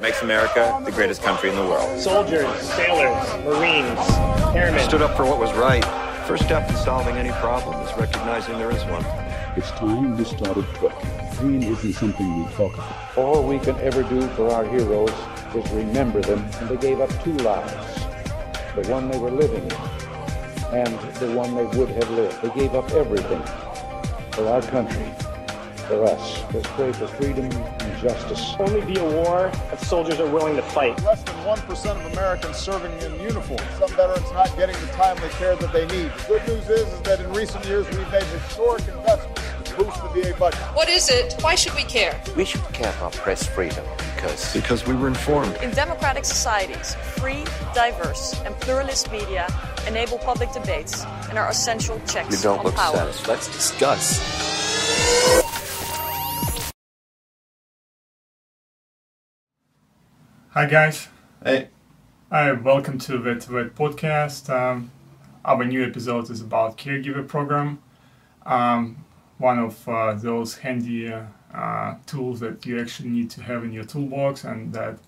what makes America the greatest country in the world. Soldiers, sailors, Marines, airmen. Stood up for what was right. First step in solving any problem is recognizing there is one. It's time we started talking. Pain isn't something we talk about. All we can ever do for our heroes is remember them. And they gave up two lives the one they were living in and the one they would have lived. They gave up everything for our country, for us. Let's pray for freedom and justice. Only be a war if soldiers are willing to fight. Less than 1% of Americans serving in uniform. Some veterans not getting the timely care that they need. The good news is, is that in recent years we've made historic investments to boost the VA budget. What is it? Why should we care? We should care about press freedom because because we were informed. In democratic societies, free, diverse, and pluralist media enable public debates and are essential checks you don't on look power. satisfied. Let's discuss. Hi guys, Hey, Hi, welcome to Vet to Vet podcast. Um, our new episode is about caregiver program. Um, one of uh, those handy uh, uh, tools that you actually need to have in your toolbox and that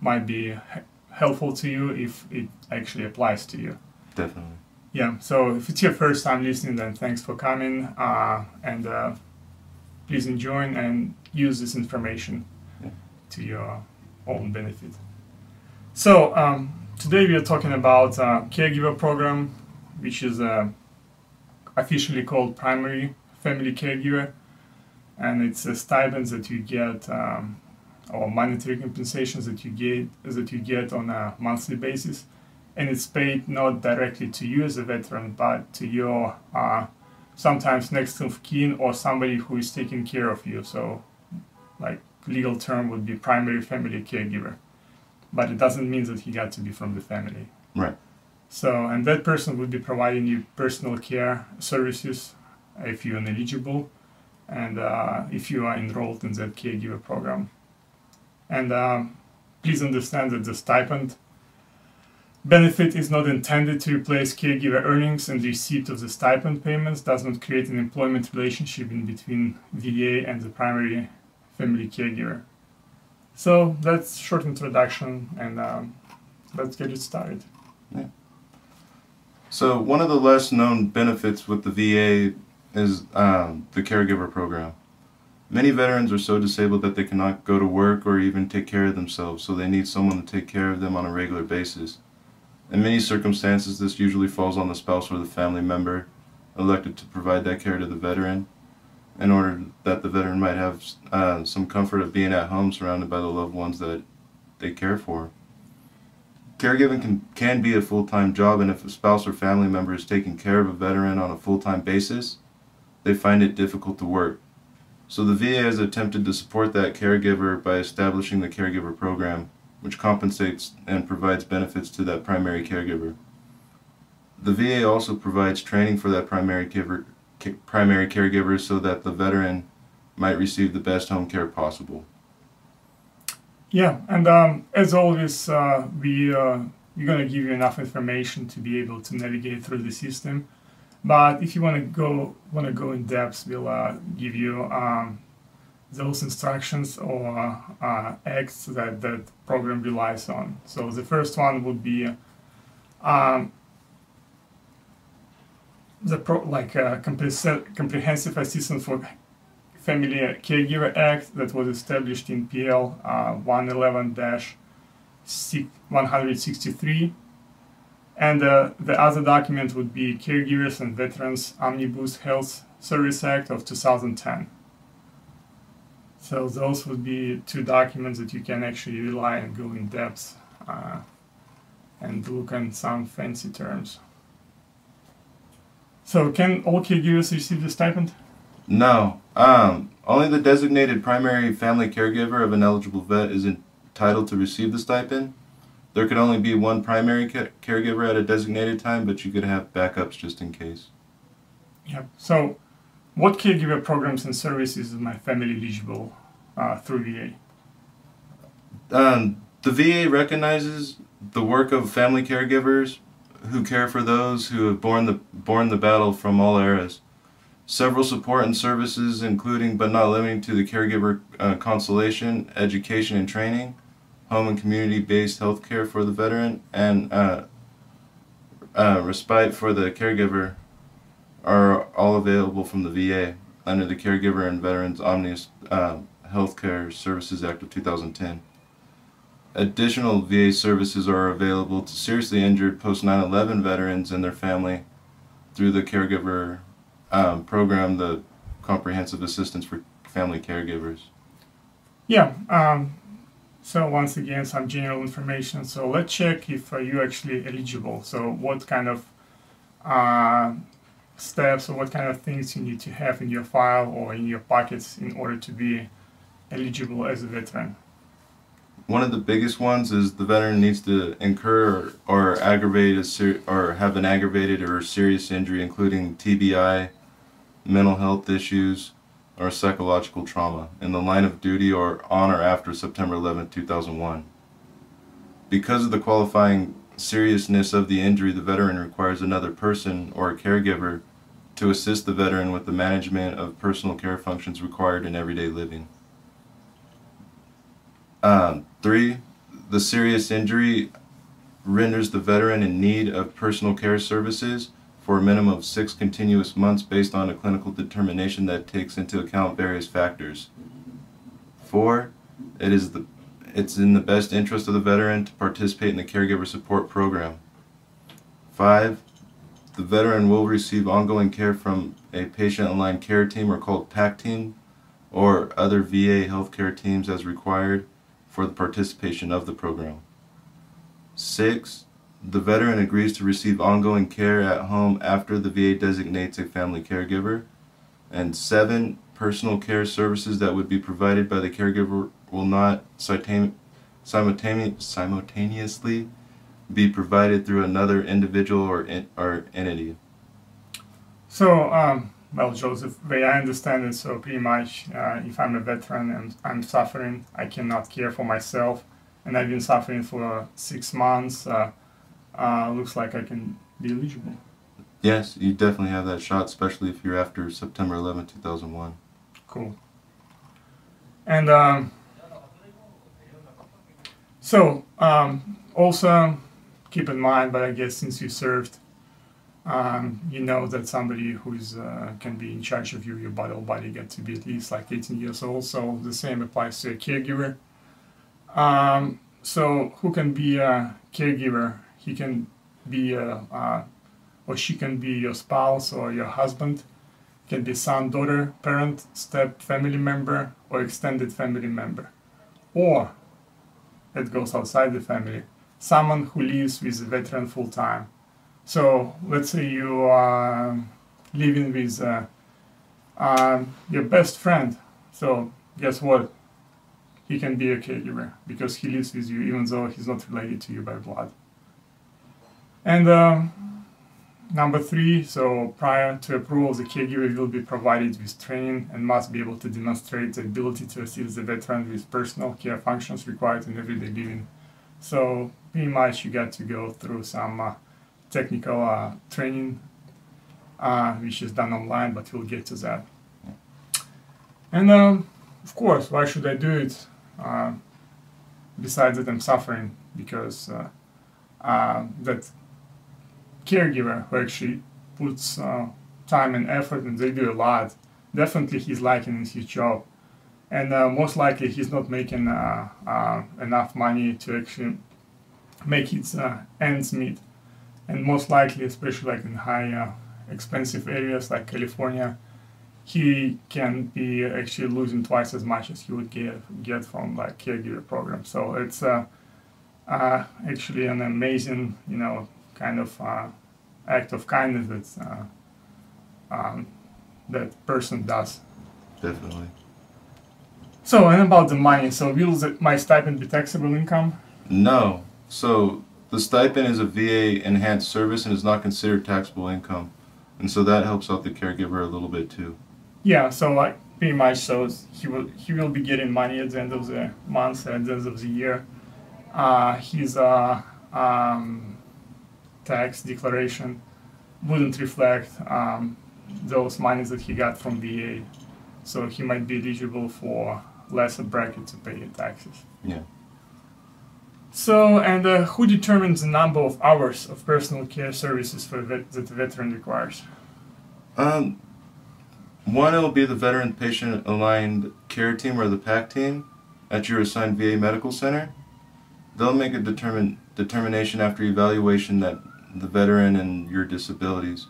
might be h- helpful to you if it actually applies to you. definitely. Yeah, so if it's your first time listening, then thanks for coming uh, and uh, please enjoy and use this information Yeah. to your own benefit. So um, today we are talking about uh, caregiver program, which is uh, officially called primary family caregiver, and it's a stipends that you get um, or monetary compensations that you get that you get on a monthly basis, and it's paid not directly to you as a veteran, but to your uh, sometimes next of kin or somebody who is taking care of you. So, like legal term would be primary family caregiver but it doesn't mean that he got to be from the family. Right. So, and that person would be providing you personal care services if you're eligible and uh, if you are enrolled in that caregiver program. And um, please understand that the stipend benefit is not intended to replace caregiver earnings and the receipt of the stipend payments does not create an employment relationship in between VA and the primary family caregiver. So that's short introduction, and um, let's get it started. Yeah. So one of the less known benefits with the VA is um, the caregiver program. Many veterans are so disabled that they cannot go to work or even take care of themselves, so they need someone to take care of them on a regular basis. In many circumstances, this usually falls on the spouse or the family member elected to provide that care to the veteran in order that the veteran might have uh, some comfort of being at home surrounded by the loved ones that they care for. Caregiving can, can be a full time job, and if a spouse or family member is taking care of a veteran on a full time basis, they find it difficult to work. So the VA has attempted to support that caregiver by establishing the caregiver program, which compensates and provides benefits to that primary caregiver. The VA also provides training for that primary caregiver, ca- primary caregivers so that the veteran might receive the best home care possible. Yeah, and um, as always, uh, we uh, we're gonna give you enough information to be able to navigate through the system. But if you want to go want to go in depth, we'll uh, give you um, those instructions or uh, acts that that program relies on. So the first one would be um, the pro- like uh, compre- comprehensive assistance for Family Caregiver Act that was established in PL uh, 111-163. And uh, the other document would be Caregivers and Veterans Omnibus Health Service Act of 2010. So those would be two documents that you can actually rely and go in depth uh, and look at some fancy terms. So can all caregivers receive the stipend? No. Um, only the designated primary family caregiver of an eligible vet is entitled to receive the stipend. There could only be one primary ca- caregiver at a designated time, but you could have backups just in case. Yeah. So, what caregiver programs and services is my family eligible uh, through VA? Um, the VA recognizes the work of family caregivers who care for those who have borne the borne the battle from all eras. Several support and services, including but not limited to the caregiver uh, consolation, education and training, home and community-based health care for the veteran, and uh, uh, respite for the caregiver are all available from the VA under the Caregiver and Veterans Omnibus uh, Healthcare Services Act of 2010. Additional VA services are available to seriously injured post 9 11 veterans and their family through the caregiver um, program, the Comprehensive Assistance for Family Caregivers. Yeah, um, so once again, some general information. So let's check if uh, you're actually eligible. So what kind of uh, steps or what kind of things you need to have in your file or in your pockets in order to be eligible as a veteran. One of the biggest ones is the veteran needs to incur or, or aggravate a ser- or have an aggravated or serious injury, including TBI, mental health issues, or psychological trauma in the line of duty or on or after September 11, 2001. Because of the qualifying seriousness of the injury, the veteran requires another person or a caregiver to assist the veteran with the management of personal care functions required in everyday living. Um, three, the serious injury renders the veteran in need of personal care services for a minimum of six continuous months based on a clinical determination that takes into account various factors. Four, it is the it's in the best interest of the veteran to participate in the caregiver support program. Five, the veteran will receive ongoing care from a patient-aligned care team or called PAC team or other VA healthcare teams as required for the participation of the program. Six, the veteran agrees to receive ongoing care at home after the VA designates a family caregiver. And seven, personal care services that would be provided by the caregiver will not simultaneously be provided through another individual or, or entity. So, um, well, Joseph, the way I understand it, so pretty much uh, if I'm a veteran and I'm suffering, I cannot care for myself, and I've been suffering for six months, uh, uh, looks like I can be eligible. Yes, you definitely have that shot, especially if you're after September 11, 2001. Cool. And um, so, um, also keep in mind, but I guess since you served, um, you know that somebody who's uh, can be in charge of you, your battle body get to be at least like 18 years old. So the same applies to a caregiver. Um, so who can be a caregiver? He can be a, uh, or she can be your spouse or your husband. Can be son, daughter, parent, step family member, or extended family member, or it goes outside the family. Someone who lives with a veteran full time so let's say you are living with uh, uh, your best friend. So guess what? He can be a caregiver because he lives with you even though he's not related to you by blood. And uh, number three, so prior to approval, the caregiver will be provided with training and must be able to demonstrate the ability to assist the veteran with personal care functions required in everyday living. So pretty much you got to go through some uh, technical uh, training, uh, which is done online, but we'll get to that. And um, of course, why should I do it? Uh, besides that, I'm suffering because uh, uh, that caregiver who actually puts uh, time and effort, and they do a lot. Definitely, he's liking his job, and most likely he's not making enough money to actually make his ends meet and most likely, especially like in high uh, expensive areas like California, he can be actually losing twice as much as he would get get from like caregiver program. So it's uh, uh, actually an amazing, you know, kind of uh, act of kindness that uh, um, that person does. Definitely. So and about the money, so will the, my stipend be taxable income? No. So the stipend is a VA enhanced service and is not considered taxable income. And so that helps out the caregiver a little bit too. Yeah, so like pretty much so he will he will be getting money at the end of the month at the end of the year. Uh, his uh, um, tax declaration wouldn't reflect um, those monies that he got from VA, so he might be eligible for lesser bracket to pay in taxes. Yeah. So, and uh, who determines the number of hours of personal care services for vet- that the veteran requires? Um, one, it will be the veteran patient aligned care team or the PAC team at your assigned VA medical center. They'll make a determine, determination after evaluation that the veteran and your disabilities.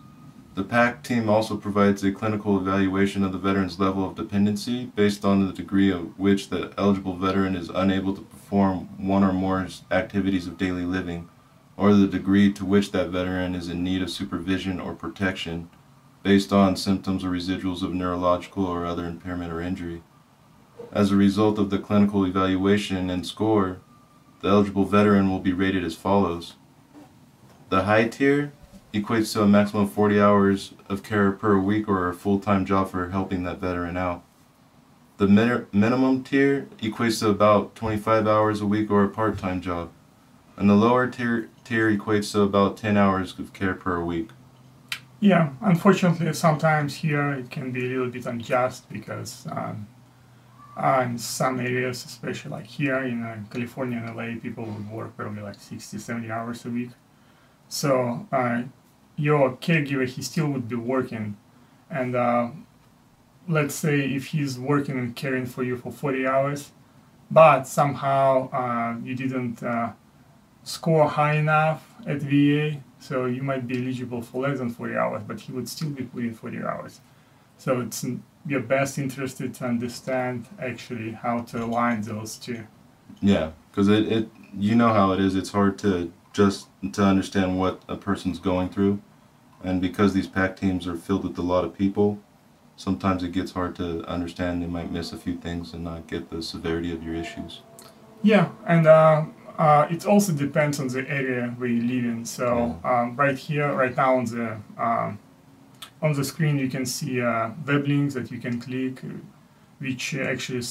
The PAC team also provides a clinical evaluation of the veteran's level of dependency based on the degree of which the eligible veteran is unable to perform one or more activities of daily living, or the degree to which that veteran is in need of supervision or protection based on symptoms or residuals of neurological or other impairment or injury. As a result of the clinical evaluation and score, the eligible veteran will be rated as follows. The high tier equates to a maximum of 40 hours of care per week or a full-time job for helping that veteran out. The min- minimum tier equates to about 25 hours a week or a part-time job. And the lower tier, tier equates to about 10 hours of care per week. Yeah, unfortunately, sometimes here it can be a little bit unjust because um, uh, in some areas, especially like here in uh, California and LA, people would work probably like 60, 70 hours a week. So uh, your caregiver, he still would be working. And uh, let's say if he's working and caring for you for 40 hours, but somehow uh, you didn't uh, score high enough at VA, so you might be eligible for less than 40 hours, but he would still be putting 40 hours. So it's in your best interest to understand actually how to align those two. Yeah, because it, it you know how it is. It's hard to just to understand what a person's going through, and because these PAC teams are filled with a lot of people, sometimes it gets hard to understand. They might miss a few things and not get the severity of your issues. Yeah, and uh, uh, it also depends on the area where you live in. So um, right here, right now on the um, on the screen, you can see uh, web links that you can click, which actually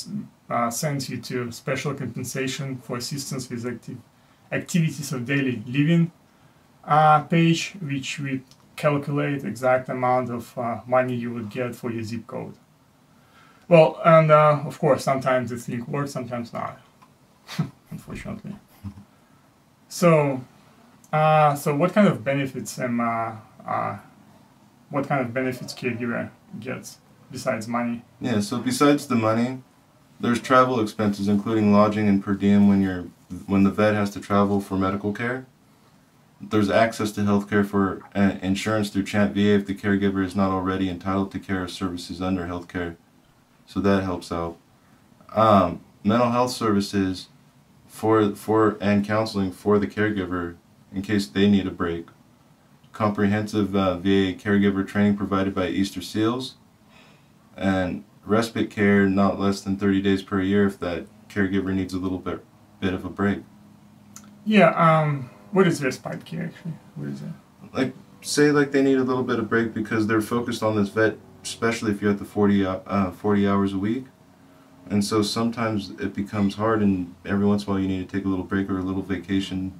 uh, sends you to special compensation for assistance with active activities of daily living uh, page, which we calculate exact amount of uh, money you would get for your zip code. Well, and uh, of course, sometimes this link works, sometimes not, unfortunately. So, uh, so what kind of benefits am uh, uh, what kind of benefits caregiver gets besides money? Yeah, so besides the money, there's travel expenses, including lodging and per diem when you're when the vet has to travel for medical care. There's access to health care for uh, insurance through Champ VA if the caregiver is not already entitled to care services under healthcare. So that helps out. Um, mental health services for for and counseling for the caregiver in case they need a break comprehensive uh, VA caregiver training provided by Easter SEALs, and respite care not less than 30 days per year if that caregiver needs a little bit bit of a break. Yeah, um, what is respite care actually? What is it? Like, say, like they need a little bit of break because they're focused on this vet, especially if you're at the 40, uh, 40 hours a week. And so sometimes it becomes hard, and every once in a while you need to take a little break or a little vacation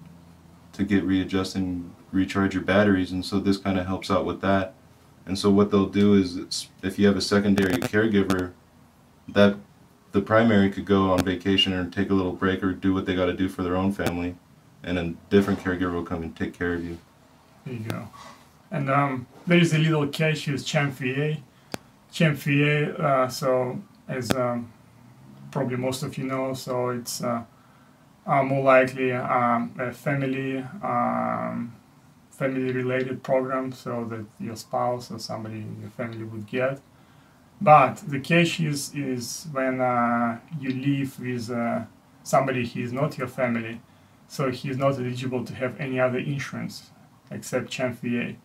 to get readjusted and recharge your batteries. And so this kind of helps out with that. And so what they'll do is, if you have a secondary caregiver, that the primary could go on vacation or take a little break or do what they got to do for their own family, and a different caregiver will come and take care of you. There you go. And um, there is a little with Champ VA. Champ uh, so as um, probably most of you know, so it's uh, uh, more likely um, a family um, family related program so that your spouse or somebody in your family would get. But the catch is, is when uh, you live with uh, somebody who is not your family, so he is not eligible to have any other insurance except Champ VA.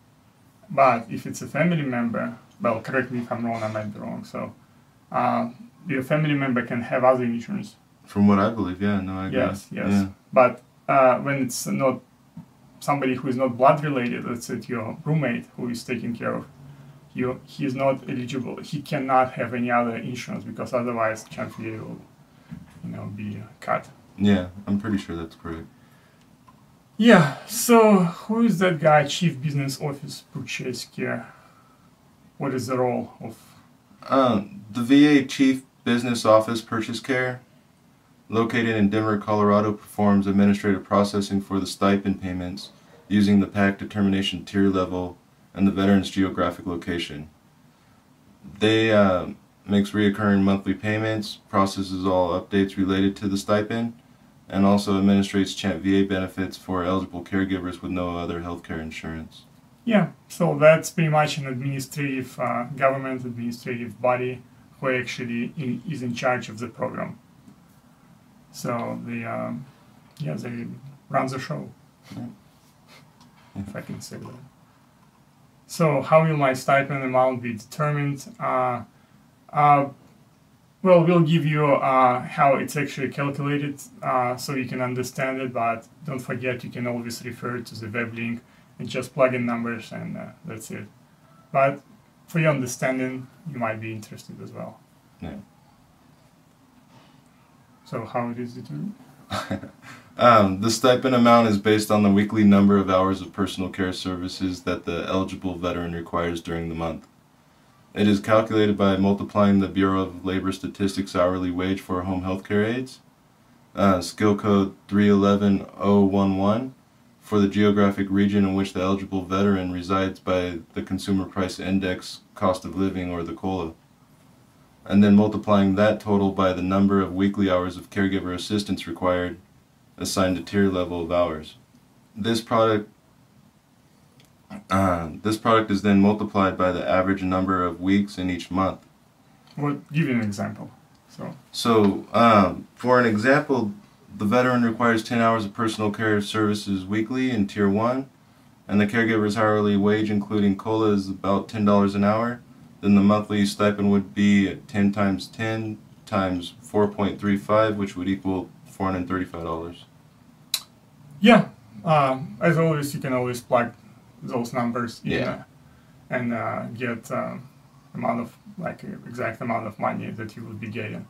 But if it's a family member, well, correct me if I'm wrong, I might be wrong. So uh, your family member can have other insurance. From what I believe, yeah, no, I. Yes, yes. Yeah. But uh, when it's not somebody who is not blood related, let's say your roommate who is taking care of you, he is not eligible. He cannot have any other insurance because otherwise Champ VA will, you know, be cut. Yeah, I'm pretty sure that's correct. Yeah, so who is that guy, Chief Business Office Purchase Care? What is the role of? Um, the VA Chief Business Office Purchase Care located in Denver, Colorado, performs administrative processing for the stipend payments using the PAC determination tier level and the veteran's geographic location. They uh, makes reoccurring monthly payments, processes all updates related to the stipend, and also administrates CHAMP VA benefits for eligible caregivers with no other healthcare insurance. Yeah, so that's pretty much an administrative, uh, government administrative body who actually in, is in charge of the program. So the, um, yeah, they run the show, Yeah. if I can say that. So how will my stipend amount be determined? Uh, uh, well, we'll give you uh, how it's actually calculated uh, so you can understand it, but don't forget you can always refer to the web link and just plug in numbers and uh, that's it. But for your understanding, you might be interested as well. Yeah. So how it is determined? Um, the stipend amount is based on the weekly number of hours of personal care services that the eligible veteran requires during the month. It is calculated by multiplying the Bureau of Labor Statistics hourly wage for home health care aides, uh, skill code 311011, for the geographic region in which the eligible veteran resides by the Consumer Price Index cost of living or the COLA, and then multiplying that total by the number of weekly hours of caregiver assistance required assigned a tier level of hours. This product uh, this product is then multiplied by the average number of weeks in each month. Well, give you an example. So So, um, for an example, the veteran requires 10 hours of personal care services weekly in Tier 1, and the caregiver's hourly wage, including COLA, is about $10 an hour. Then the monthly stipend would be at 10 times 10 times 4.35, which would equal $435. yeah, uh, as always, you can always plug those numbers in Yeah. uh, and uh, get uh, amount of like exact amount of money that you would be getting.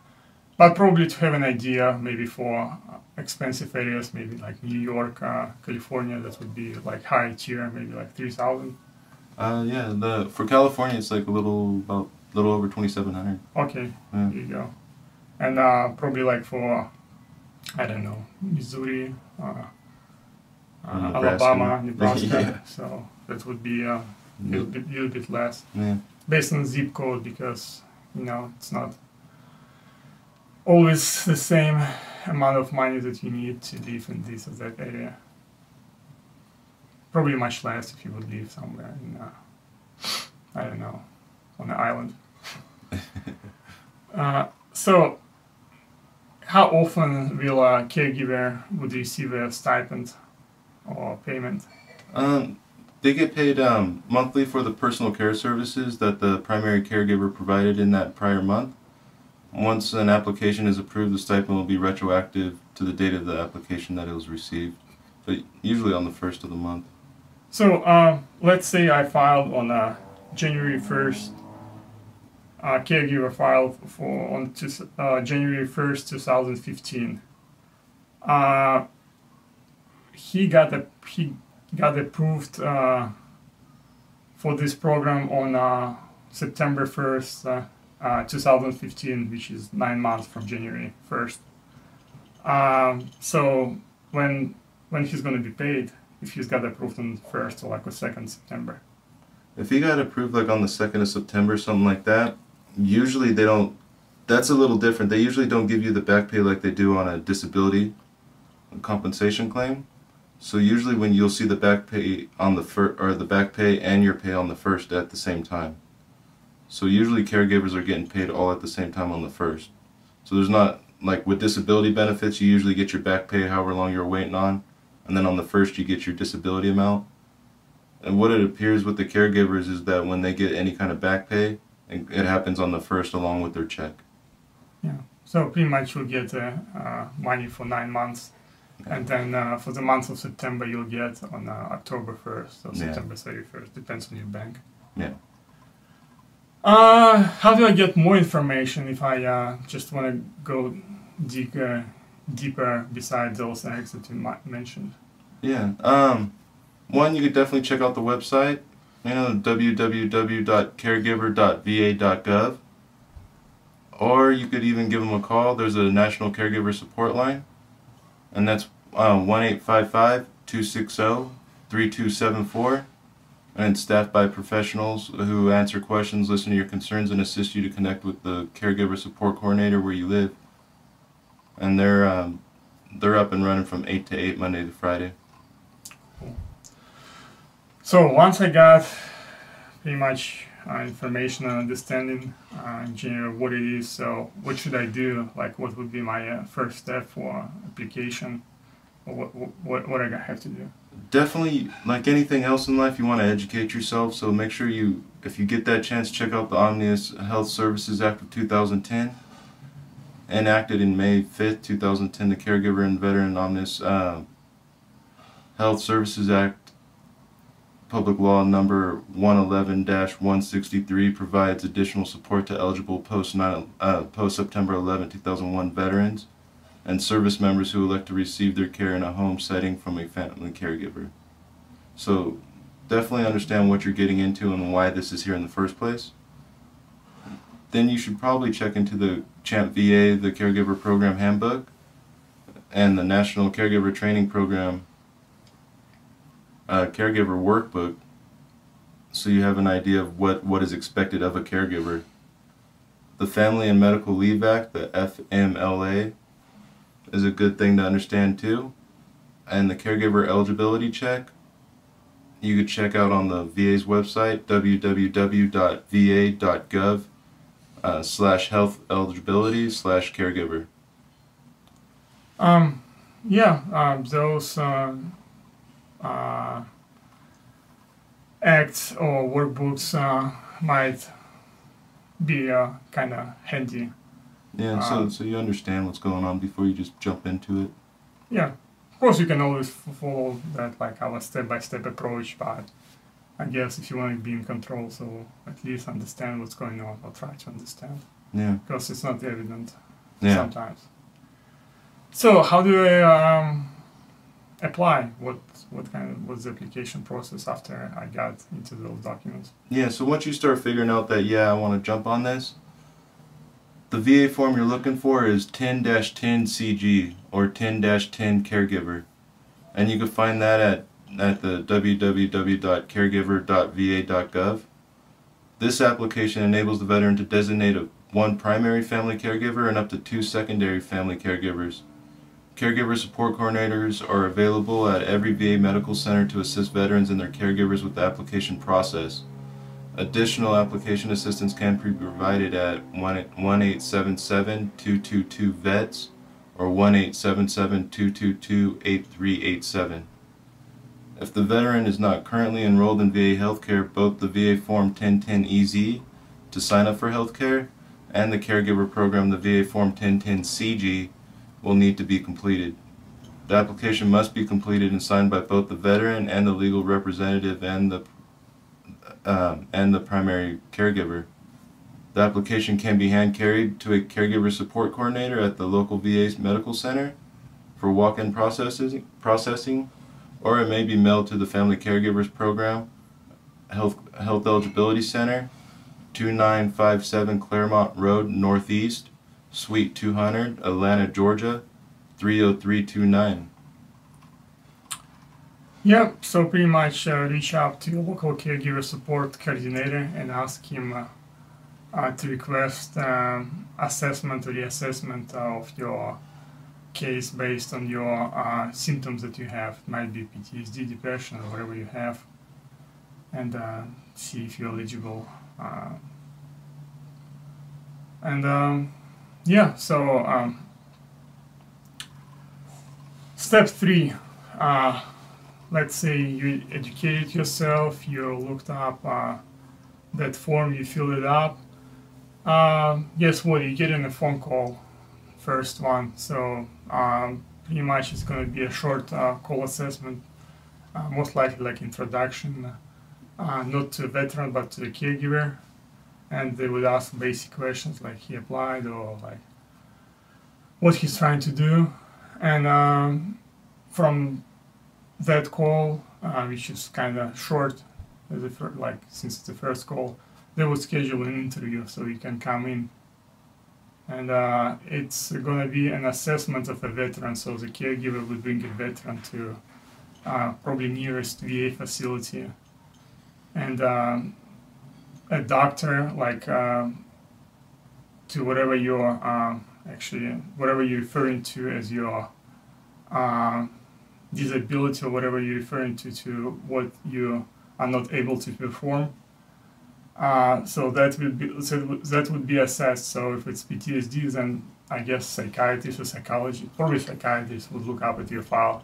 But probably to have an idea, maybe for expensive areas, maybe like New York, uh, California, that would be like high tier, maybe like three thousand. Uh, yeah, the for California, it's like a little about little over 2,700. Okay, Yeah. there you go. And uh, probably like for, I don't know, Missouri, uh, uh. Alabama, Nebraska. Yeah. So that would be a little bit, little bit less Yeah. based on zip code because you know it's not always the same amount of money that you need to live in this or that area. Probably much less if you would live somewhere in, uh, I don't know, on an island. uh, so, how often will a caregiver would receive a stipend or payment? Um, they get paid um, monthly for the personal care services that the primary caregiver provided in that prior month. Once an application is approved, the stipend will be retroactive to the date of the application that it was received, but usually on the first of the month. So uh, let's say I filed on uh, January first. Uh, caregiver filed for on two, uh, January first, two thousand fifteen. Uh, he got a he got approved uh, for this program on uh, September first, uh, uh, two thousand fifteen, which is nine months from January first. Um, so when when he's going to be paid? if he's got approved on first or like the second September. If he got approved like on the second of September, something like that, usually they don't. That's a little different. They usually don't give you the back pay like they do on a disability compensation claim. So usually when you'll see the back pay on the fir- or the back pay and your pay on the first at the same time. So usually caregivers are getting paid all at the same time on the first. So there's not like with disability benefits, you usually get your back pay however long you're waiting on, and then on the first you get your disability amount. And what it appears with the caregivers is that when they get any kind of back pay, it happens on the first along with their check. Yeah. So pretty much you'll get uh, uh, money for nine months, and then uh, for the month of September you'll get on uh, October first or Yeah. September thirty first, depends on your bank. Yeah. Uh, how do I get more information if I uh, just want to go uh, deeper beside those eggs that you mentioned? Yeah. Um, one, you could definitely check out the website. You know, www.caregiver.va.gov. or you could even give them a call. There's a national caregiver support line, and that's uh, one eight five five two six zero three two seven four, and it's staffed by professionals who answer questions, listen to your concerns, and assist you to connect with the caregiver support coordinator where you live. And they're um, they're up and running from eight to eight Monday to Friday. So once I got pretty much uh, information and understanding uh, in general what it is, so what should I do? Like, what would be my uh, first step for application? Or what, what, what I have to do? Definitely, like anything else in life, you want to educate yourself. So make sure you, if you get that chance, check out the Omnibus Health Services Act of 2010 enacted in May 5th, 2010, the Caregiver and Veteran Omnibus uh, Health Services Act Public Law Number 111-163 provides additional support to eligible post, uh, post September 11, 2001 veterans and service members who elect to receive their care in a home setting from a family caregiver. So definitely understand what you're getting into and why this is here in the first place. Then you should probably check into the CHAMP VA, the Caregiver Program Handbook, and the National Caregiver Training Program uh, caregiver workbook so you have an idea of what, what is expected of a caregiver. The Family and Medical Leave Act, the FMLA, is a good thing to understand too. And the caregiver eligibility check, you could check out on the VA's website, www.va.gov uh, slash health eligibility slash caregiver. Um, yeah, um, those uh, uh, acts or workbooks uh, might be uh, kind of handy. Yeah, so um, so you understand what's going on before you just jump into it. Yeah, of course you can always follow that like our step-by-step approach, but I guess if you want to be in control, so at least understand what's going on or try to understand. Yeah. Because it's not evident yeah. sometimes. So how do I um, apply? What what kind of was the application process after I got into those documents? Yeah. So once you start figuring out that yeah, I want to jump on this, the VA form you're looking for is 10-10 CG or 10-10 caregiver, and you can find that at at the www.caregiver.va.gov. This application enables the veteran to designate a, one primary family caregiver and up to two secondary family caregivers. Caregiver support coordinators are available at every VA medical center to assist veterans and their caregivers with the application process. Additional application assistance can be provided at 1-877-222-VETS or 1-877-222-8387. If the veteran is not currently enrolled in VA healthcare, both the VA Form 1010-EZ to sign up for healthcare and the caregiver program, the VA Form 1010-CG, will need to be completed. The application must be completed and signed by both the veteran and the legal representative and the uh, and the primary caregiver. The application can be hand carried to a caregiver support coordinator at the local VA medical center for walk-in processing, processing, or it may be mailed to the Family Caregivers Program, Health, Health Eligibility Center, 2957 Clairmont Road Northeast, Suite 200, Atlanta, Georgia, 30329. Yep, so pretty much uh, reach out to your local caregiver support coordinator and ask him uh, uh, to request um, assessment or reassessment of your case based on your uh, symptoms that you have. It might be PTSD, depression, or whatever you have, and uh, see if you're eligible. Uh, and um, yeah, so um, step three. Uh, let's say you educated yourself, you looked up uh, that form, you filled it up. Uh, guess what? You get in a phone call, first one. So um, pretty much it's going to be a short uh, call assessment, uh, most likely like introduction, uh, not to veteran but to the caregiver and they would ask basic questions like he applied or like what he's trying to do and um, from that call uh, which is kind of short like since it's the first call they would schedule an interview so you can come in and uh, it's going to be an assessment of a veteran. So the caregiver would bring a veteran to uh, probably nearest VA facility, and um, a doctor like uh, to whatever you're um, actually whatever you're referring to as your uh, disability or whatever you're referring to to what you are not able to perform. Uh, so that would be so that would be assessed. So if it's PTSD, then I guess psychiatrist or psychology, probably psychiatrist would look up at your file.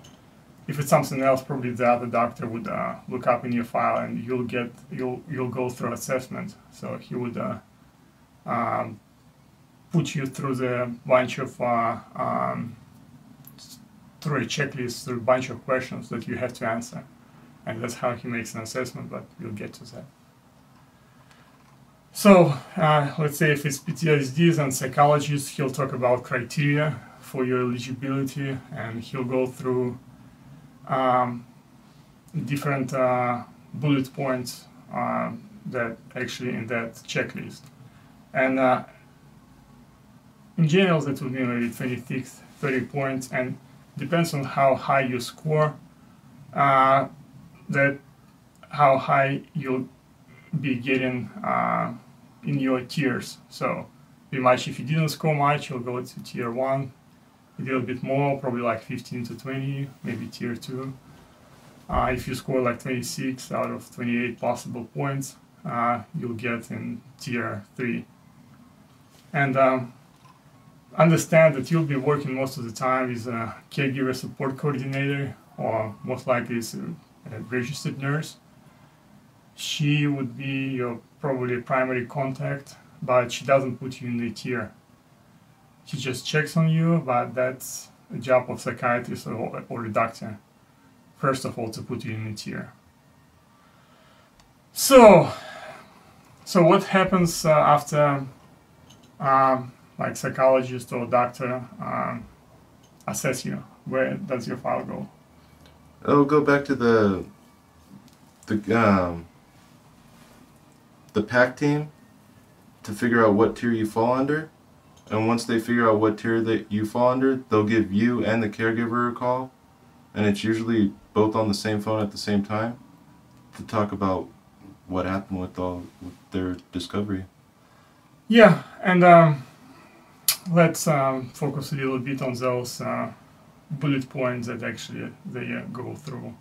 If it's something else, probably the other doctor would uh, look up in your file, and you'll get you'll you'll go through assessment. So he would uh, um, put you through the bunch of uh, um, through a checklist, through a bunch of questions that you have to answer, and that's how he makes an assessment. But we'll get to that. So uh, let's say if it's PTSD and psychologists, he'll talk about criteria for your eligibility, and he'll go through um, different uh, bullet points uh, that actually in that checklist. And uh, in general, that would be maybe 26, 30 points, and depends on how high you score, uh, that how high you'll be getting uh, in your tiers. So pretty much if you didn't score much, you'll go to tier 1. A bit more, probably like 15 to 20, maybe tier 2. Uh, if you score like 26 out of 28 possible points, uh, you'll get in tier 3. And um, understand that you'll be working most of the time as a caregiver support coordinator or most likely as a, a registered nurse. She would be your probably primary contact, but she doesn't put you in the tier. She just checks on you, but that's a job of psychiatrist or, or a doctor. First of all, to put you in a tier. So, so what happens uh, after um, like psychologist or doctor um, assess you? Where does your file go? It'll go back to the the um, the PAC team to figure out what tier you fall under. And once they figure out what tier that you fall under, they'll give you and the caregiver a call. And it's usually both on the same phone at the same time to talk about what happened with all with their discovery. Yeah, and um, let's um, focus a little bit on those uh, bullet points that actually they uh, go through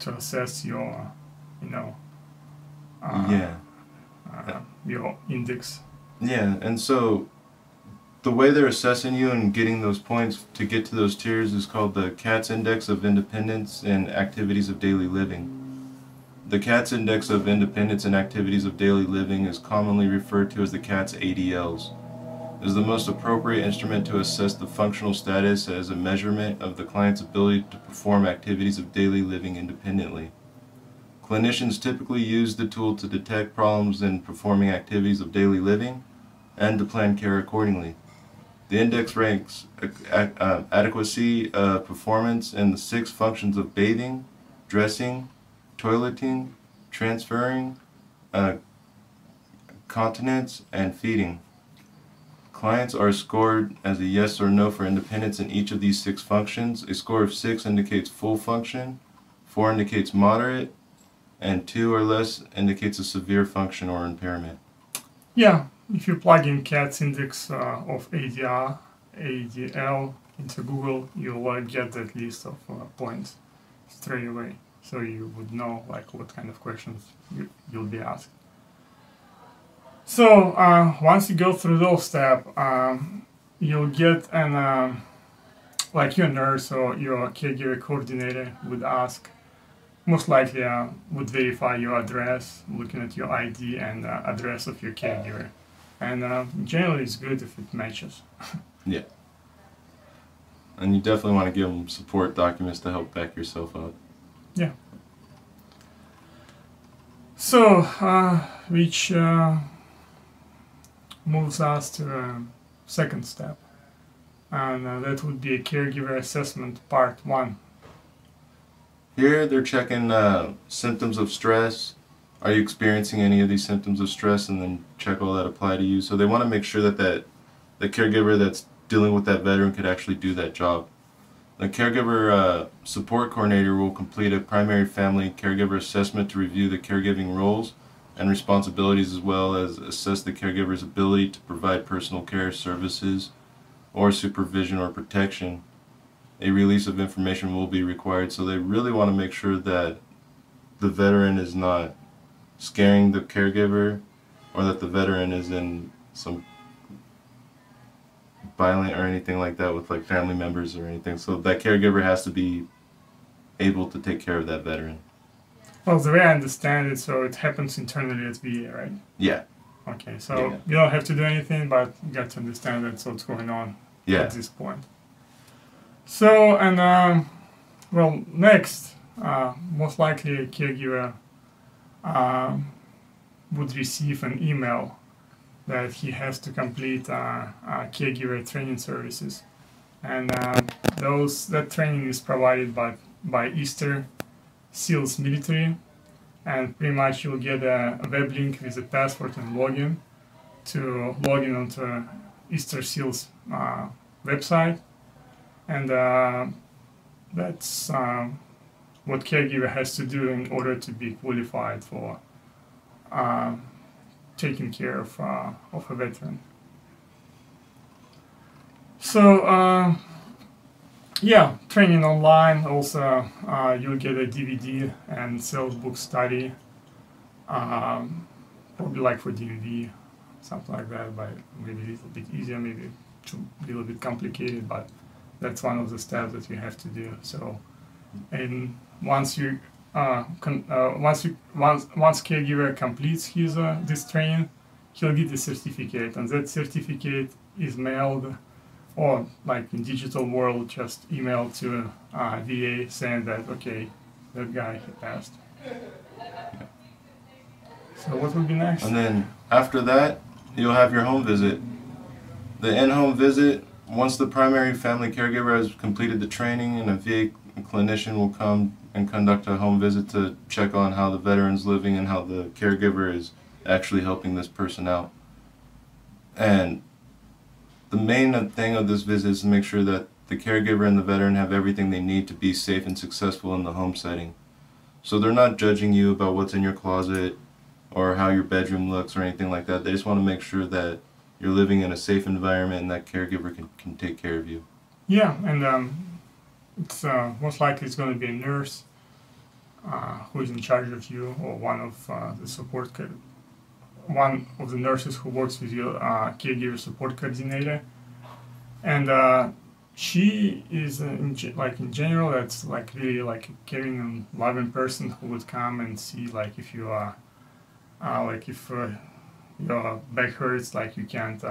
to assess your, you know, uh, yeah uh, your index. Yeah, and so the way they're assessing you and getting those points to get to those tiers is called the Katz Index of Independence and Activities of Daily Living. The Katz Index of Independence and Activities of Daily Living is commonly referred to as the Katz ADLs. It is the most appropriate instrument to assess the functional status as a measurement of the client's ability to perform activities of daily living independently. Clinicians typically use the tool to detect problems in performing activities of daily living and to plan care accordingly. The index ranks adequacy of performance in the six functions of bathing, dressing, toileting, transferring, uh, continence, and feeding. Clients are scored as a yes or no for independence in each of these six functions. A score of six indicates full function, four indicates moderate, and two or less indicates a severe function or impairment. Yeah, if you plug in Katz index uh, of ADR, ADL into Google, you'll uh, get that list of uh, points straight away. So you would know like what kind of questions you, you'll be asked. So uh, once you go through those steps, um, you'll get an um, like your nurse or your caregiver coordinator would ask most likely uh, would verify your address, looking at your ID and uh, address of your caregiver. And uh, generally, it's good if it matches. yeah. And you definitely want to give them support documents to help back yourself up. Yeah. So, uh, which uh, moves us to the second step, and uh, that would be a caregiver assessment part one. Here they're checking uh, symptoms of stress. Are you experiencing any of these symptoms of stress? And then check all that apply to you. So they want to make sure that, that the caregiver that's dealing with that veteran could actually do that job. The caregiver uh, support coordinator will complete a primary family caregiver assessment to review the caregiving roles and responsibilities as well as assess the caregiver's ability to provide personal care services or supervision or protection. A release of information will be required, so they really want to make sure that the veteran is not scaring the caregiver or that the veteran is in some violent or anything like that with like family members or anything. So that caregiver has to be able to take care of that veteran. Well, the way I understand it, so it happens internally at VA, right? Yeah. Okay, so Yeah. you don't have to do anything, but you got to understand that's what's going on Yeah. at this point. So, and um, well, next, uh, most likely a caregiver um, would receive an email that he has to complete uh, uh, caregiver training services, and uh, those that training is provided by by Easter SEALs Military, and pretty much you'll get a, a web link with a password and login to log in onto Easterseals uh, website, and uh, that's um, what caregiver has to do in order to be qualified for uh, taking care of uh, of a veteran. So. Uh, yeah, training online. Also, uh, you'll get a DVD and self-book study. Um, probably like for DVD, something like that, but maybe a little bit easier, maybe a little bit complicated, but that's one of the steps that you have to do. So, and once you uh, uh, once you once once caregiver completes his uh, this training, he'll get the certificate, and that certificate is mailed or like in digital world, just emailed to uh, VA saying that okay, that guy passed. So what would be next? And then after that, you'll have your home visit. The in-home visit, once the primary family caregiver has completed the training and a VA clinician will come and conduct a home visit to check on how the veteran's living and how the caregiver is actually helping this person out. And the main thing of this visit is to make sure that the caregiver and the veteran have everything they need to be safe and successful in the home setting. So they're not judging you about what's in your closet or how your bedroom looks or anything like that. They just want to make sure that you're living in a safe environment and that caregiver can, can take care of you. Yeah, and um, it's uh, most likely it's going to be a nurse uh, who is in charge of you or one of uh, the support one of the nurses who works with your uh, caregiver support coordinator, and uh, she is in like in general that's like really like a caring and loving person who would come and see like if you are uh, like if your back hurts like you can't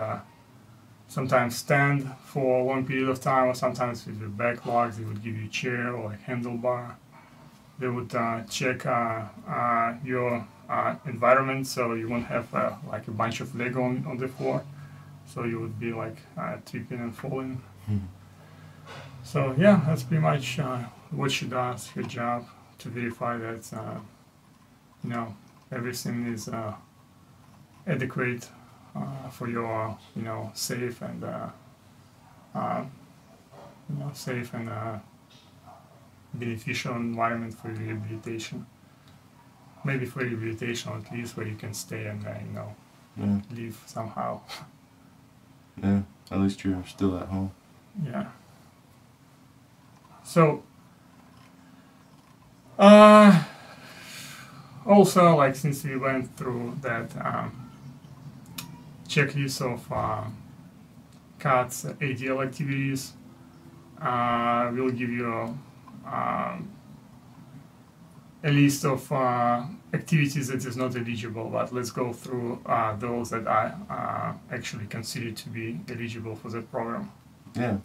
sometimes stand for a long period of time or sometimes with your back locked they would give you a chair or a handlebar. They would uh, check uh, uh, your uh, environment so you won't have uh, like a bunch of Lego on, on the floor. So you would be like uh, tripping and falling. So yeah that's pretty much uh, what she does her job to verify that uh, you know everything is uh, adequate for your you know safe and uh, uh, you know safe and uh, beneficial environment for rehabilitation. Maybe for rehabilitation at least where you can stay and uh, you know Yeah. live somehow. Yeah, at least you're still at home. Yeah. So, uh, also, like, since we went through that um, checklist of uh, Katz ADL activities, uh, we'll give you um, a list of uh, activities that is not eligible, but let's go through uh, those that are uh, actually considered to be eligible for that program. Yeah.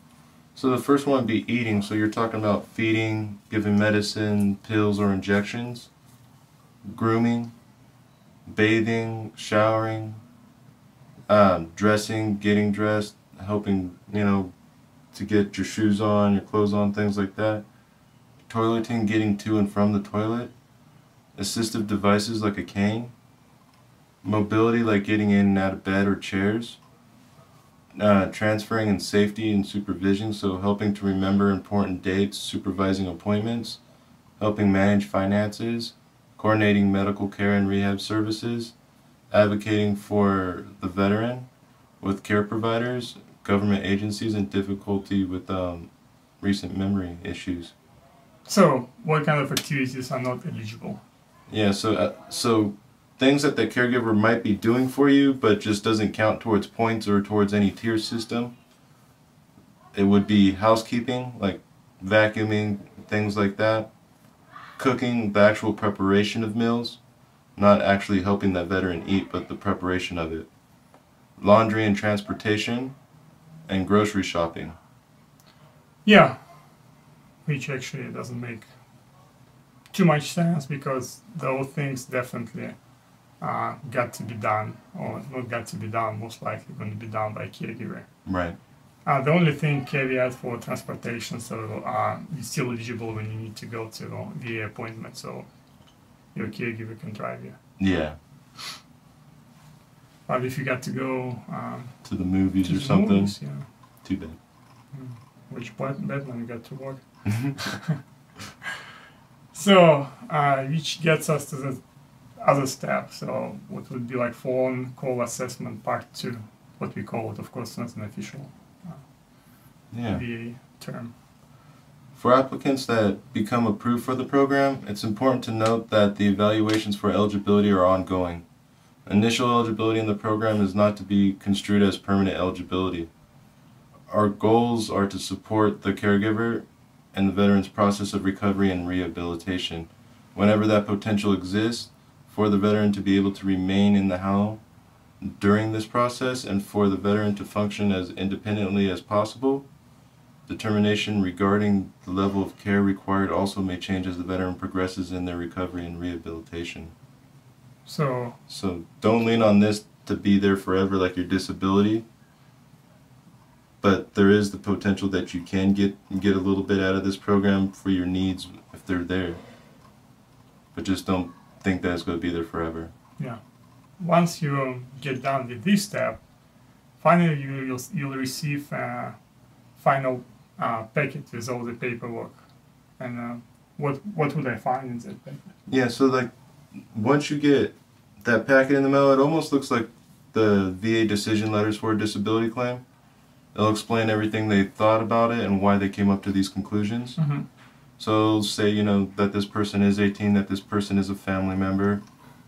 So the first one would be eating. So you're talking about feeding, giving medicine, pills or injections, grooming, bathing, showering, um, dressing, getting dressed, helping, you know, to get your shoes on, your clothes on, things like that. Toileting, getting to and from the toilet. Assistive devices like a cane. Mobility like getting in and out of bed or chairs. uh, transferring and safety and supervision, so helping to remember important dates, supervising appointments, helping manage finances, coordinating medical care and rehab services, advocating for the veteran with care providers, government agencies, and difficulty with um, recent memory issues. So, what kind of activities are not eligible? Yeah, so uh, so things that the caregiver might be doing for you, but just doesn't count towards points or towards any tier system. It would be housekeeping, like vacuuming, things like that. Cooking, the actual preparation of meals, not actually helping that veteran eat, but the preparation of it. Laundry and transportation, and grocery shopping. Yeah, which actually doesn't make too much sense because those things definitely uh, got to be done, or not got to be done, most likely going to be done by caregiver. Right. Uh, the only thing caveat for transportation, so uh, you're still eligible when you need to go to VA appointment, so your caregiver can drive you. Yeah. But if you got to go um, to the movies to or the something, movies, yeah. too bad. Mm. Which Bat- Batman got to work. so, uh, which gets us to the other step. So, what would be like phone call assessment part two, what we call it, of course, not an official uh, Yeah. VA term. For applicants that become approved for the program, it's important to note that the evaluations for eligibility are ongoing. Initial eligibility in the program is not to be construed as permanent eligibility. Our goals are to support the caregiver and the veteran's process of recovery and rehabilitation. Whenever that potential exists, for the veteran to be able to remain in the home during this process and for the veteran to function as independently as possible, Determination regarding the level of care required also may change as the veteran progresses in their recovery and rehabilitation. So, So don't lean on this to be there forever like your disability. But there is the potential that you can get get a little bit out of this program for your needs if they're there. But just don't think that it's going to be there forever. yeah. Once you get done with this step, finally you, you'll, you'll receive a final uh, packet with all the paperwork. And uh, what what would I find in that packet? Yeah, so like once you get that packet in the mail, it almost looks like the VA decision letters for a disability claim. They'll explain everything they thought about it and why they came up to these conclusions. Mhm. So say, you know, that this person is 18, that this person is a family member,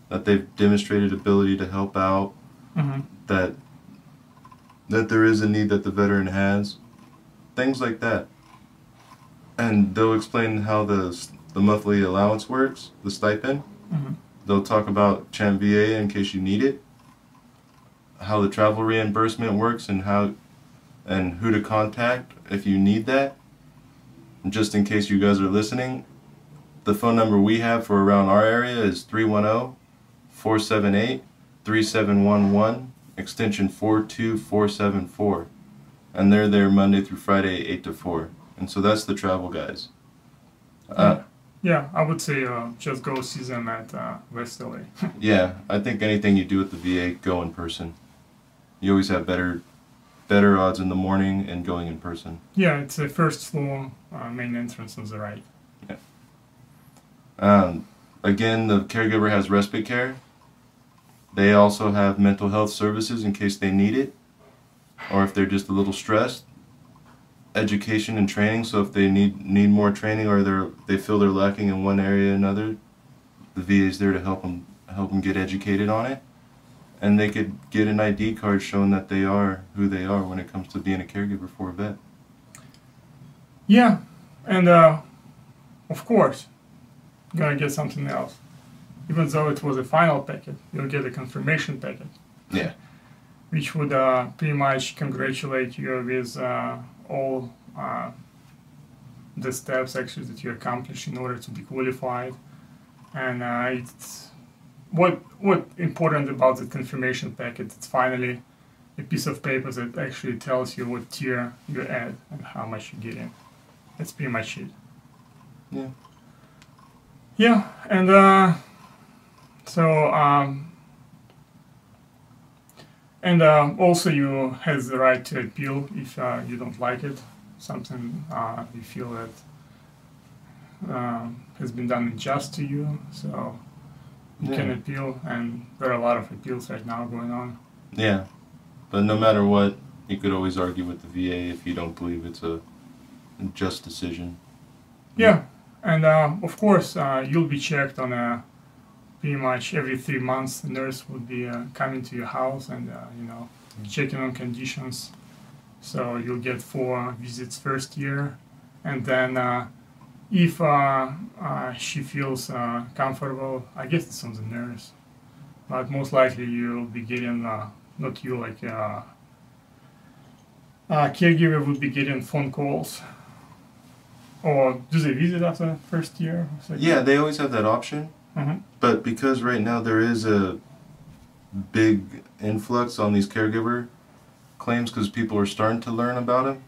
that they've demonstrated ability to help out, Mhm. that that there is a need that the veteran has, things like that. And they'll explain how the the monthly allowance works, the stipend. Mhm. They'll talk about VA in case you need it, how the travel reimbursement works, and how and who to contact if you need that. And just in case you guys are listening, the phone number we have for around our area is 310 478 3711, extension 42474. And they're there Monday through Friday, 8 to 4. And so that's the travel guys. Uh, Yeah, I would say uh, just go see them at uh, West LA. yeah, I think anything you do at the VA, go in person. You always have better better odds in the morning and going in person. yeah, it's the first floor, uh, main entrance on the right. Um, again, the caregiver has respite care. They also have mental health services in case they need it, or if they're just a little stressed. Education and training. So if they need need more training or they are they feel they're lacking in one area or another, the VA is there to help them help them get educated on it, and they could get an ID card showing that they are who they are when it comes to being a caregiver for a vet. Yeah, and uh, of course, you're gonna get something else. Even though it was a final packet, you'll get a confirmation packet, Yeah. Which would uh, pretty much congratulate you with uh, all uh, the steps actually that you accomplished in order to be qualified. And uh, it's what what important about the confirmation packet? It's finally a piece of paper that actually tells you what tier you're at and how much you're getting. That's pretty much it. Yeah. Yeah, and uh, so um, and uh, also you have the right to appeal if uh, you don't like it, something uh, you feel that um, has been done unjust to you. So you can appeal, and there are a lot of appeals right now going on. Yeah, but no matter what, you could always argue with the VA if you don't believe it's a just decision. Yeah, and uh, of course uh, you'll be checked on a pretty much every three months. The nurse would be uh, coming to your house and uh, you know checking on conditions. So you'll get four visits first year, and then uh, if uh, uh, she feels uh, comfortable, I guess it's on the nurse, but most likely you'll be getting uh, not you like. Uh, uh, caregiver would be getting phone calls or do they visit after first year? second Yeah, they always have that option. Mhm. But because right now there is a big influx on these caregiver claims because people are starting to learn about them.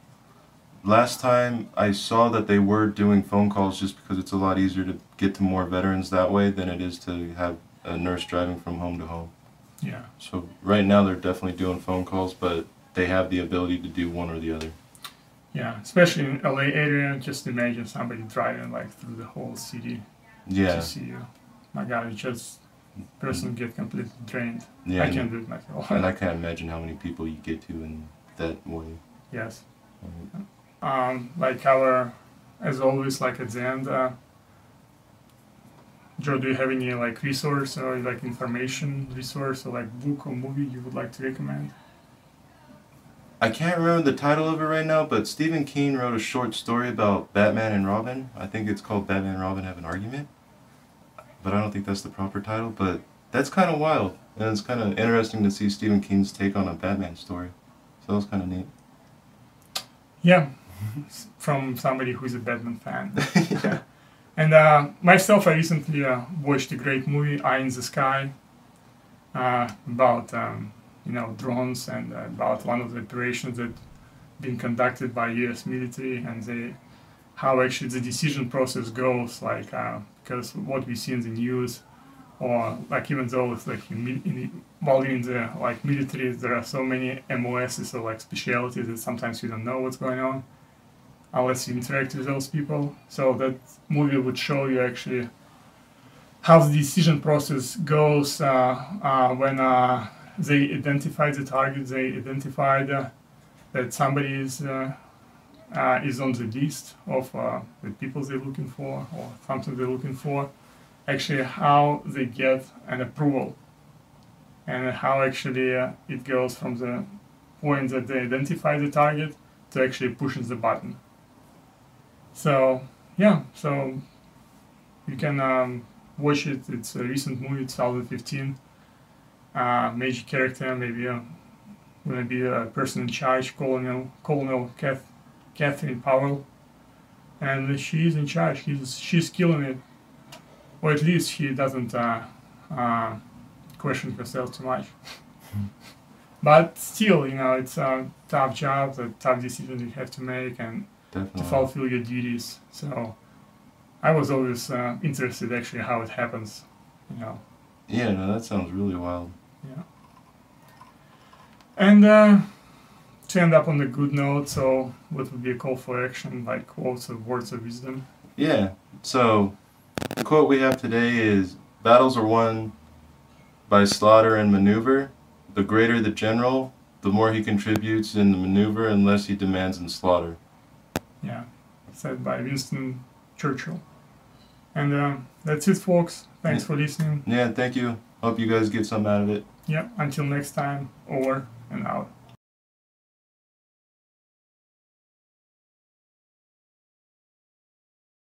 Last time I saw that they were doing phone calls just because it's a lot easier to get to more veterans that way than it is to have a nurse driving from home to home. Yeah. So right now they're definitely doing phone calls, but they have the ability to do one or the other. Yeah, especially in LA area, just imagine somebody driving like through the whole city Yeah. to see you. My God, it just person get completely drained. Yeah, I can't do it myself. And I can't imagine how many people you get to in that way. yes. Um, like our, as always, like at the end, uh, Joe, do you have any like resource or like information resource or like book or movie you would like to recommend? I can't remember the title of it right now, but Stephen King wrote a short story about Batman and Robin. I think it's called Batman and Robin Have an Argument. But I don't think that's the proper title, but that's kind of wild. And it's kind of interesting to see Stephen King's take on a Batman story. So that was kind of neat. Yeah, from somebody who's a Batman fan. and uh, myself, I recently uh, watched a great movie, Eye in the Sky, uh, about um, you know drones and uh, about one of the operations that been conducted by U.S. military and the how actually the decision process goes. Like uh, because what we see in the news, or like even though it's like in, in the, while in the like military, there are so many MOSs or like specialities that sometimes you don't know what's going on unless you interact with those people. So that movie would show you actually how the decision process goes uh, uh, when uh, they identify the target, they identified uh, that somebody is uh, is on the list of uh, the people they're looking for or something they're looking for. Actually, how they get an approval and how actually uh, it goes from the point that they identify the target to actually pushing the button. So yeah, so you can um, watch it. It's a recent movie, 2015. Uh, major character, maybe uh, gonna be a person in charge, Colonel Colonel Kath, Katherine Powell, and she's in charge. She's she's killing it, or at least she doesn't uh, uh, question herself too much. but still, you know, it's a tough job, a tough decision you have to make, and to fulfill your duties. So I was always uh, interested actually how it happens, you know. Yeah, no, that sounds really wild. Yeah. And uh, to end up on a good note, so what would be a call for action, like quotes or words of wisdom? Yeah. So the quote we have today is battles are won by slaughter and maneuver. The greater the general, the more he contributes in the maneuver and less he demands in slaughter. Yeah, said by Winston Churchill. And uh, that's it, folks. Thanks for listening. Yeah, thank you. Hope you guys get something out of it. Yeah, until next time, over and out.